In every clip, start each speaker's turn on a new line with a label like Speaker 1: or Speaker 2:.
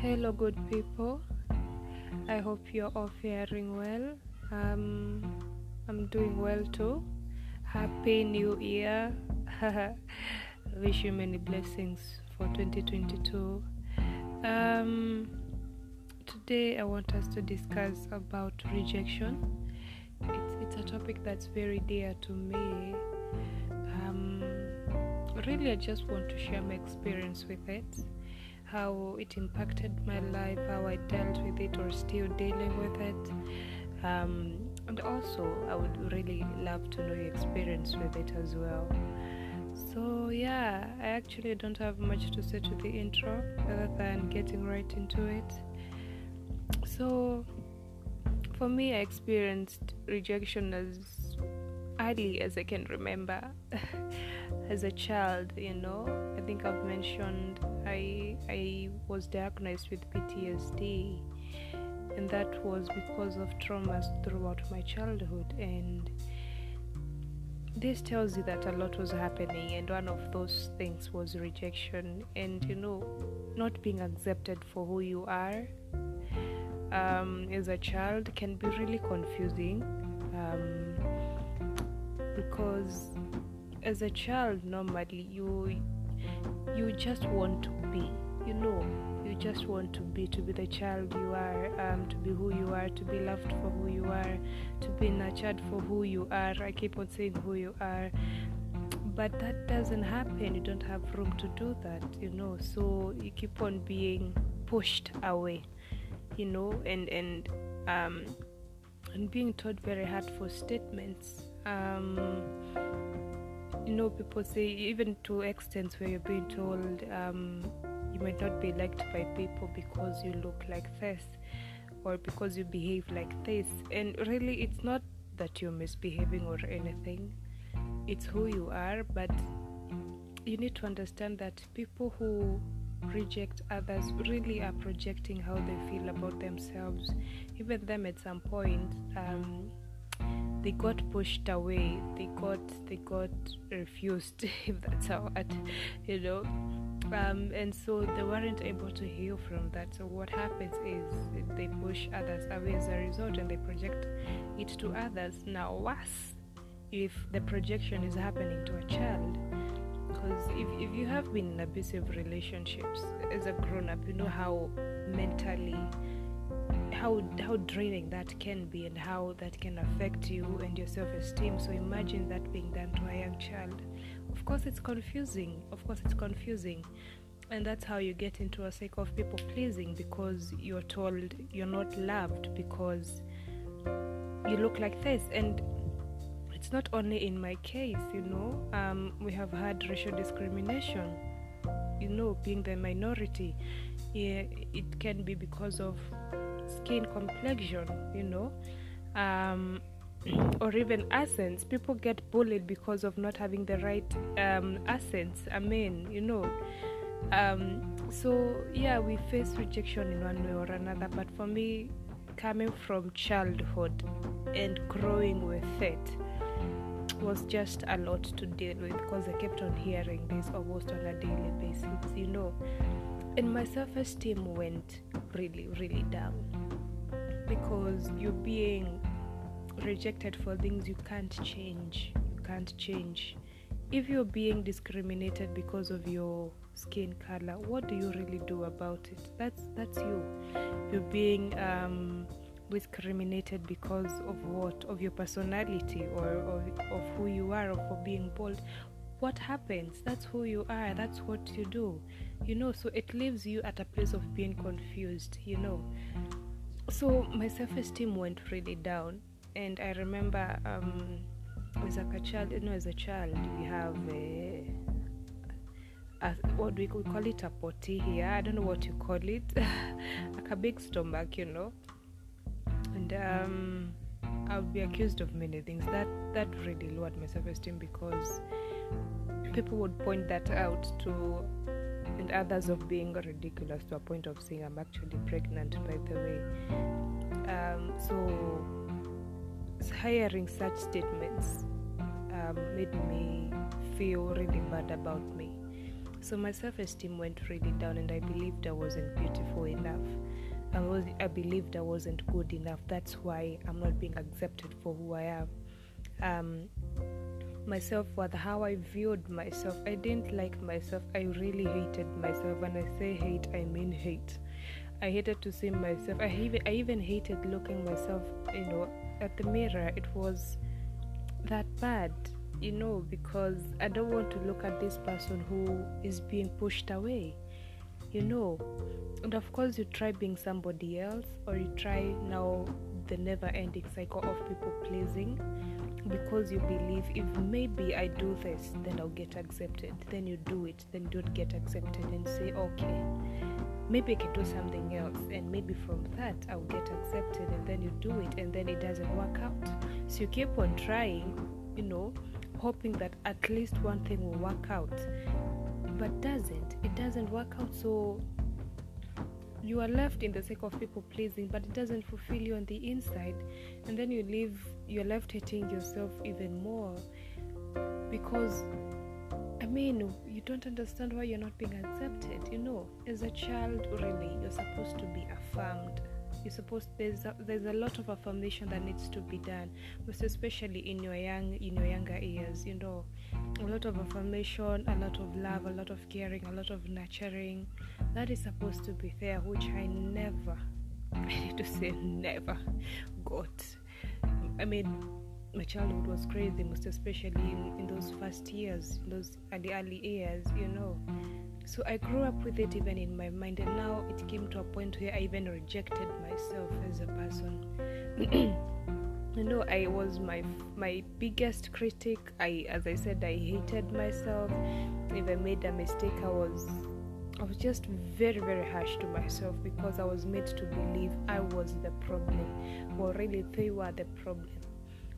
Speaker 1: Hello, good people. I hope you're all faring well. Um, I'm doing well too. Happy New Year. Wish you many blessings for 2022. Um, today, I want us to discuss about rejection. It's, it's a topic that's very dear to me. Um, really, I just want to share my experience with it how it impacted my life, how I dealt with it or still dealing with it. Um, and also, I would really love to know your experience with it as well. So, yeah, I actually don't have much to say to the intro other than getting right into it. So, for me, I experienced rejection as early as I can remember. as a child, you know, I think I've mentioned I I was diagnosed with PTSD, and that was because of traumas throughout my childhood. And this tells you that a lot was happening, and one of those things was rejection, and you know, not being accepted for who you are. Um, as a child can be really confusing um, because as a child normally you you just want to be. You know you just want to be to be the child you are um, to be who you are to be loved for who you are to be nurtured for who you are. I keep on saying who you are. But that doesn't happen. You don't have room to do that you know. So you keep on being pushed away you know and and um and being taught very hurtful statements. Um you know people say even to extents where you're being told um, you might not be liked by people because you look like this or because you behave like this. And really it's not that you're misbehaving or anything. It's who you are but you need to understand that people who reject others really are projecting how they feel about themselves. Even them at some point um, they got pushed away they got they got refused if that's how it you know? Um, and so they weren't able to heal from that. So what happens is they push others away as a result and they project it to others. Now worse if the projection is happening to a child because if, if you have been in abusive relationships as a grown-up you know how mentally how how draining that can be and how that can affect you and your self-esteem. So imagine that being done to a young child. Of course it's confusing. Of course it's confusing. And that's how you get into a cycle of people pleasing because you're told you're not loved because you look like this. And it's not only in my case you know. Um, we have had racial discrimination you know being the minority. Yeah, it can be because of skin complexion, you know, um, or even accents. People get bullied because of not having the right um, accents. I mean, you know. Um, so yeah, we face rejection in one way or another. But for me, coming from childhood and growing with it was just a lot to deal with because I kept on hearing this almost on a daily basis, you know. And my self esteem went really, really down because you're being rejected for things you can't change. You can't change. If you're being discriminated because of your skin color, what do you really do about it? That's that's you. You're being um, discriminated because of what? Of your personality or of, of who you are or for being bold. What happens? That's who you are. That's what you do. You know, so it leaves you at a place of being confused, you know so my self-esteem went really down and i remember um, as a child you know as a child we have a, a what we could call it a potty here i don't know what you call it like a big stomach you know and um, i would be accused of many things that that really lowered my self-esteem because people would point that out to and others of being ridiculous to a point of saying I'm actually pregnant, by the way. Um, so, hearing such statements um, made me feel really bad about me. So my self esteem went really down, and I believed I wasn't beautiful enough. I was I believed I wasn't good enough. That's why I'm not being accepted for who I am. Um, my self worth, how I viewed myself. I didn't like myself. I really hated myself. When I say hate, I mean hate. I hated to see myself. I even I even hated looking myself, you know, at the mirror. It was that bad, you know, because I don't want to look at this person who is being pushed away, you know. And of course, you try being somebody else, or you try now the never ending cycle of people pleasing because you believe if maybe I do this, then I'll get accepted. Then you do it, then don't get accepted, and say, okay, maybe I can do something else, and maybe from that I'll get accepted, and then you do it, and then it doesn't work out. So you keep on trying, you know, hoping that at least one thing will work out, but doesn't. It doesn't work out, so you are left in the sake of people pleasing, but it doesn't fulfill you on the inside, and then you leave. You're left hating yourself even more because, I mean, you don't understand why you're not being accepted. You know, as a child, really, you're supposed to be affirmed. You're supposed there's a, there's a lot of affirmation that needs to be done, most especially in your young in your younger years. You know, a lot of affirmation, a lot of love, a lot of caring, a lot of nurturing that is supposed to be there, which I never, I need to say never, got. I mean, my childhood was crazy, most especially in, in those first years, those early, early years, you know. So I grew up with it even in my mind, and now it came to a point where I even rejected myself as a person. you know, I was my my biggest critic. I, as I said, I hated myself. If I made a mistake, I was I was just very, very harsh to myself because I was made to believe I was the problem, or really they were the problem.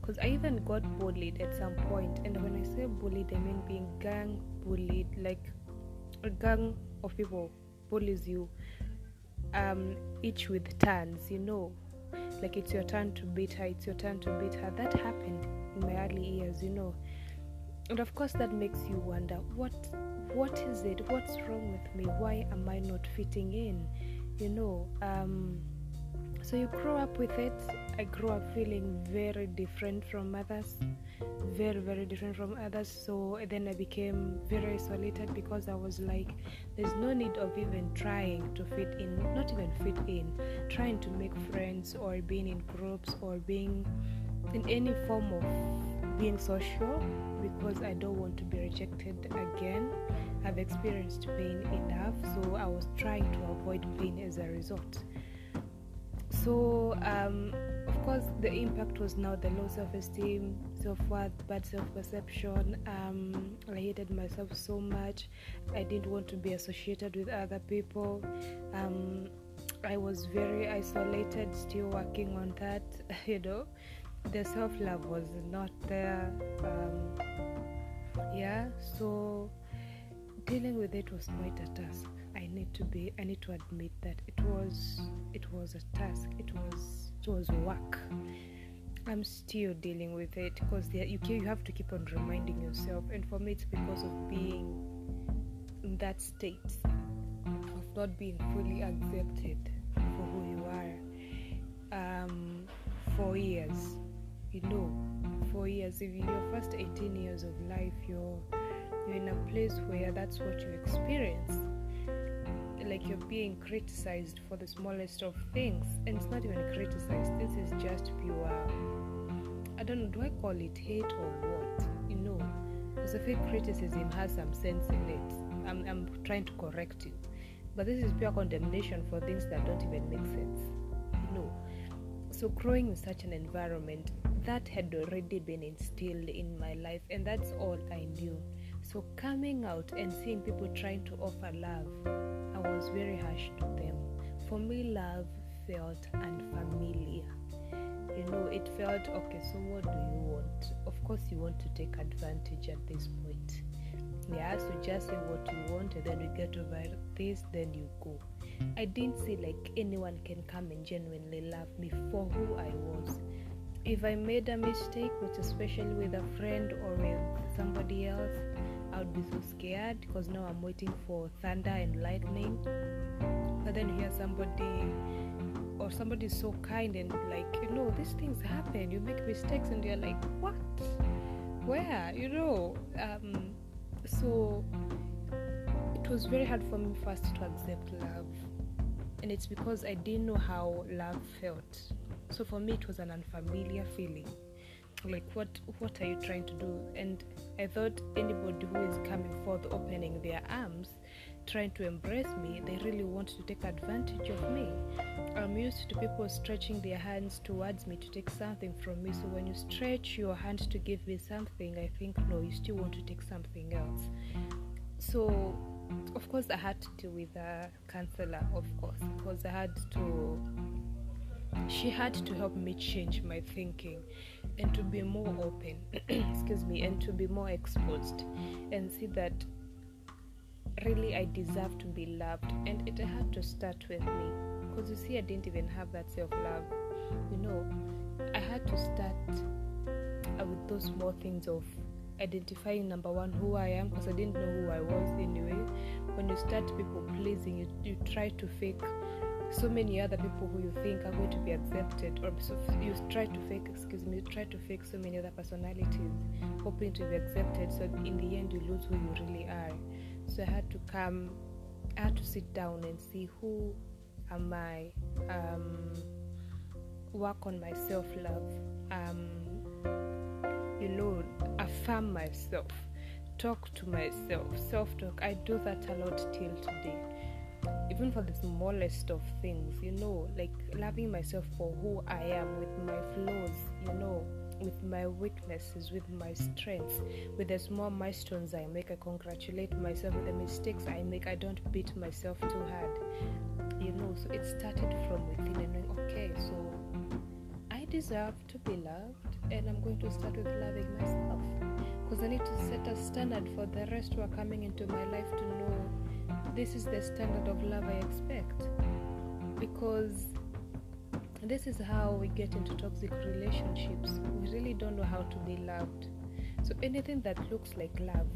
Speaker 1: Because I even got bullied at some point, and when I say bullied, I mean being gang bullied, like a gang of people bullies you, um, each with turns, you know, like it's your turn to beat her, it's your turn to beat her. That happened in my early years, you know, and of course that makes you wonder what what is it? What's wrong with me? Why am i not fitting in? You know um, so you grow up with it i grew up feeling very different from others very very different from others so then i became very isolated because i was like there's no need of even trying to fit in not even fit in trying to make friends or being in groups or being in any form of being social because I don't want to be rejected again. I've experienced pain enough, so I was trying to avoid pain as a result. So, um, of course, the impact was now the low self esteem, self worth, bad self perception. Um, I hated myself so much. I didn't want to be associated with other people. Um, I was very isolated, still working on that, you know the self love was not there. Um, yeah, so dealing with it was quite a task. Need to be. I need to admit that it was. It was a task. It was. It was work. I'm still dealing with it because you you have to keep on reminding yourself, and for me, it's because of being in that state of not being fully accepted for who you are um, for years you know for years if in your first 18 years of life you're you're in a place where that's what you experience like you're being criticized for the smallest of things. And it's not even criticized this is just pure i don't know do i call it hate or what? You know because i feel criticism has some sense in it. I'm, I'm trying to correct you. But this is pure condemnation for things that don't even make sense you know. So growing in such an environment that had already been instilled in my life, and that's all I knew. So, coming out and seeing people trying to offer love, I was very harsh to them. For me, love felt unfamiliar. You know, it felt okay, so what do you want? Of course, you want to take advantage at this point. Yeah, so just say what you want, and then we get over this, then you go. I didn't see like anyone can come and genuinely love me for who I was if I made a mistake, which especially with a friend or with somebody else, I would be so scared because now I'm waiting for thunder and lightning. But then you hear somebody or somebody so kind and like, you know, these things happen. You make mistakes and you're like, what? Where? You know? Um, so it was very hard for me first to accept love. And it's because I didn't know how love felt. So for me, it was an unfamiliar feeling like what what are you trying to do? And i thought anybody who is coming forth opening their arms trying to embrace me they really want to take advantage of me. I'm used to people stretching their hands towards me to take something from me. So when you stretch your hand to give me something i think no you still want to take something else. So of course i had to deal with a counselor of course because i had to she had to help me change my thinking and to be more open excuse me and to be more exposed and see that really i deserve to be loved. And it had to start with me. Because you see i didn't even have that self-love you know i had to start uh, with those small things of identifying number one who i am because i didn't know who i was anyway. When you start people pleasing you, you try to fake so many other people who you think are going to be accepted or so you try to fake excuse me you try to fake so many other personalities hoping to be accepted so in the end you lose who you really are. So i had to come i had to sit down and see who am i um, work on my self-love um, you know affirm myself talk to myself self-talk. I do that a lot till today even for the smallest of things, you know, like loving myself for who I am with my flaws, you know, with my weaknesses, with my strengths, with the small milestones I make. I congratulate myself with the mistakes I make. I don't beat myself too hard, you know. So it started from within, and then, okay, so I deserve to be loved, and I'm going to start with loving myself because I need to set a standard for the rest who are coming into my life to know this is the standard of love I expect. Because this is how we get into toxic relationships. We really don't know how to be loved. So anything that looks like love,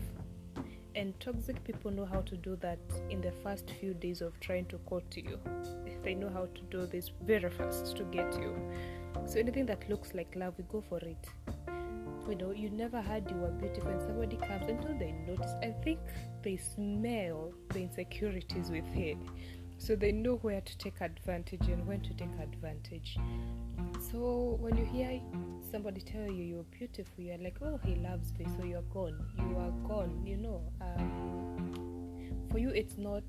Speaker 1: and toxic people know how to do that in the first few days of trying to court you. They know how to do this very fast to get you. So anything that looks like love, we go for it you know you never had you were beautiful and somebody comes until they notice. I think they smell the insecurities within so they know where to take advantage and when to take advantage. So when you hear somebody tell you you're beautiful you're like oh he loves me so you're gone. You are gone you know. Um, for you it's not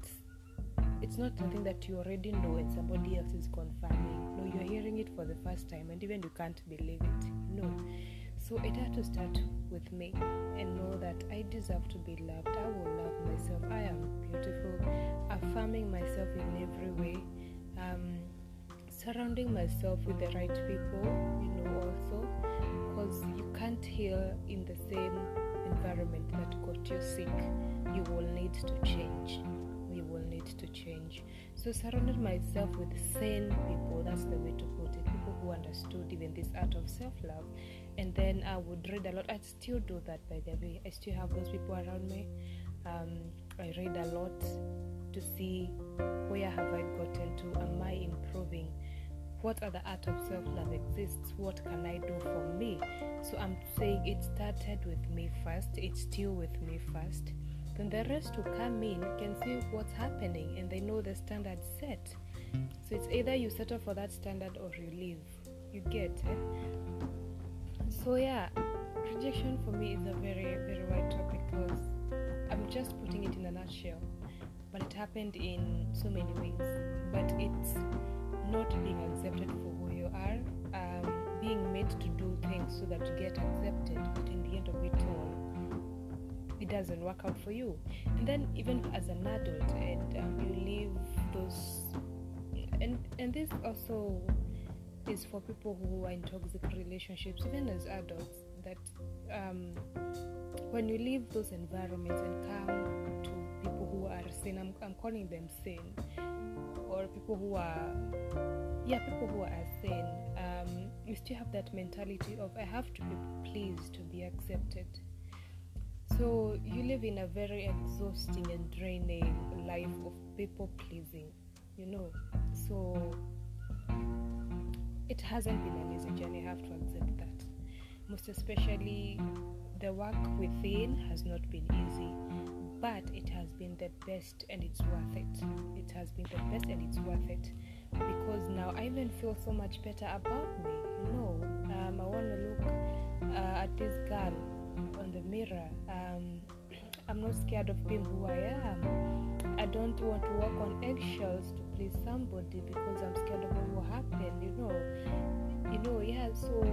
Speaker 1: it's not something that you already know and somebody else is confirming. No you're hearing it for the first time and even you can't believe it. No so it had to start with me and know that I deserve to be loved. I will love myself. I am beautiful. Affirming myself in every way. Um, surrounding myself with the right people, you know, also because you can't heal in the same environment that got you sick. You will need to change. You will need to change. So surrounded myself with sane people. That's the way to put it. People who understood even this art of self-love and then I would read a lot. I still do that, by the way. I still have those people around me. Um, I read a lot to see where have I gotten to. Am I improving? What other art of self-love exists? What can I do for me? So I'm saying it started with me first. It's still with me first. Then the rest who come in can see what's happening and they know the standard set. So it's either you settle for that standard or you leave. You get. Eh? So yeah, rejection for me is a very very wide topic because I'm just putting it in a nutshell. But it happened in so many ways. But it's not being accepted for who you are, um, being made to do things so that you get accepted. But in the end of it all, it doesn't work out for you. And then even as an adult, and um, you leave those, and and this also is for people who are in toxic relationships, even as adults, that um, when you leave those environments and come to people who are sane, I'm, I'm calling them sane, or people who are, yeah, people who are sane, um, you still have that mentality of I have to be pleased to be accepted. So you live in a very exhausting and draining life of people pleasing, you know. So it hasn't been an easy journey, I have to accept that. Most especially the work within has not been easy, but it has been the best and it's worth it. It has been the best and it's worth it because now I even feel so much better about me. You know, um, I want to look uh, at this girl on the mirror. Um, I'm not scared of being who I am. I don't want to walk on eggshells to please somebody because I'm scared of what will happen. You know, you know, yeah. So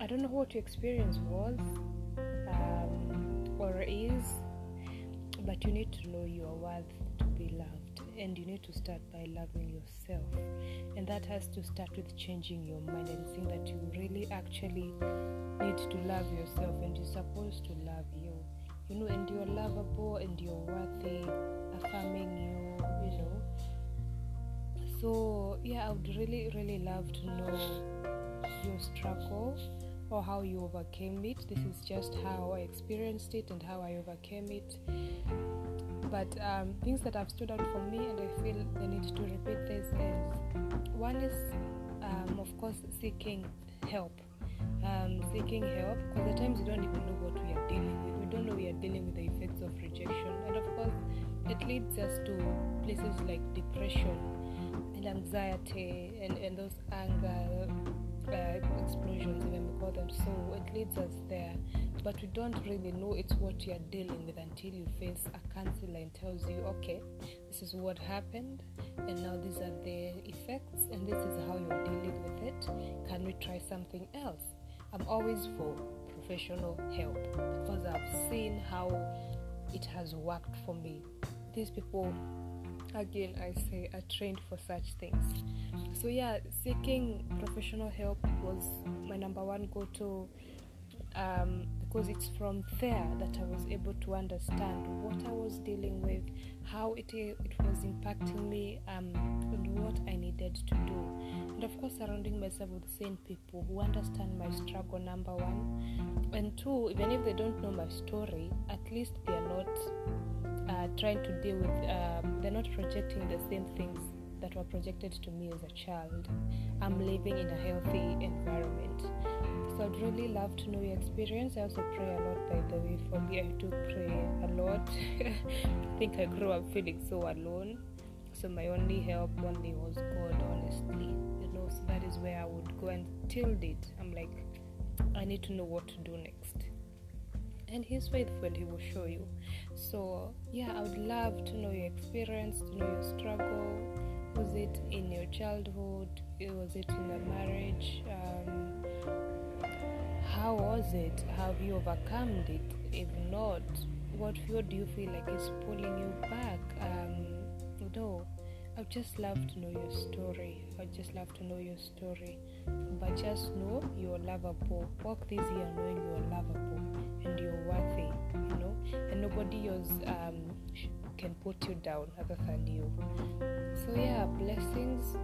Speaker 1: I don't know what your experience was um, or is, but you need to know you are worth to be loved, and you need to start by loving yourself, and that has to start with changing your mind and seeing that you really actually need to love yourself, and you're supposed to love you, you know, and you're lovable and you're worthy, affirming you, So yeah, I would really, really love to know your struggle or how you overcame it. This is just how I experienced it and how I overcame it. But um, things that have stood out for me, and I feel the need to repeat this is one is, um, of course, seeking help. Um, seeking help because at times we don't even know what we are dealing with. We don't know we are dealing with the effects of rejection, and of course, it leads us to places like depression and anxiety and, and those anger uh, explosions, even we call them. So it leads us there, but we don't really know it's what you're dealing with until you face a counselor and tells you, okay, this is what happened, and now these are the effects, and this is how you're dealing with it. Can we try something else? I'm always for professional help because I've seen how it has worked for me. These people again i say are trained for such things. So yeah seeking professional help was my number one go-to um, because it's from there that i was able to understand what i was dealing with how it, it was impacting me um, and what i needed to do. And of course surrounding myself with the same people who understand my struggle number one. And two even if they don't know my story at least they are not trying to deal with, um, they're not projecting the same things that were projected to me as a child. I'm living in a healthy environment. So I'd really love to know your experience. I also pray a lot, by the way. For me, I do pray a lot. I think I grew up feeling so alone. So my only help only was God, honestly. You know, so that is where I would go and till date. I'm like, I need to know what to do next and he's faithful he will show you. So yeah i would love to know your experience to know your struggle. Was it in your childhood? Was it in a marriage? Um, how was it? Have you overcome it? If not what fear do you feel like is pulling you back? Um, you know I'd just love to know your story. I'd just love to know your story. But just know you're lovable. Walk this year knowing you're lovable and you're worthy, you know, and nobody else um, can put you down other than you. So, yeah, blessings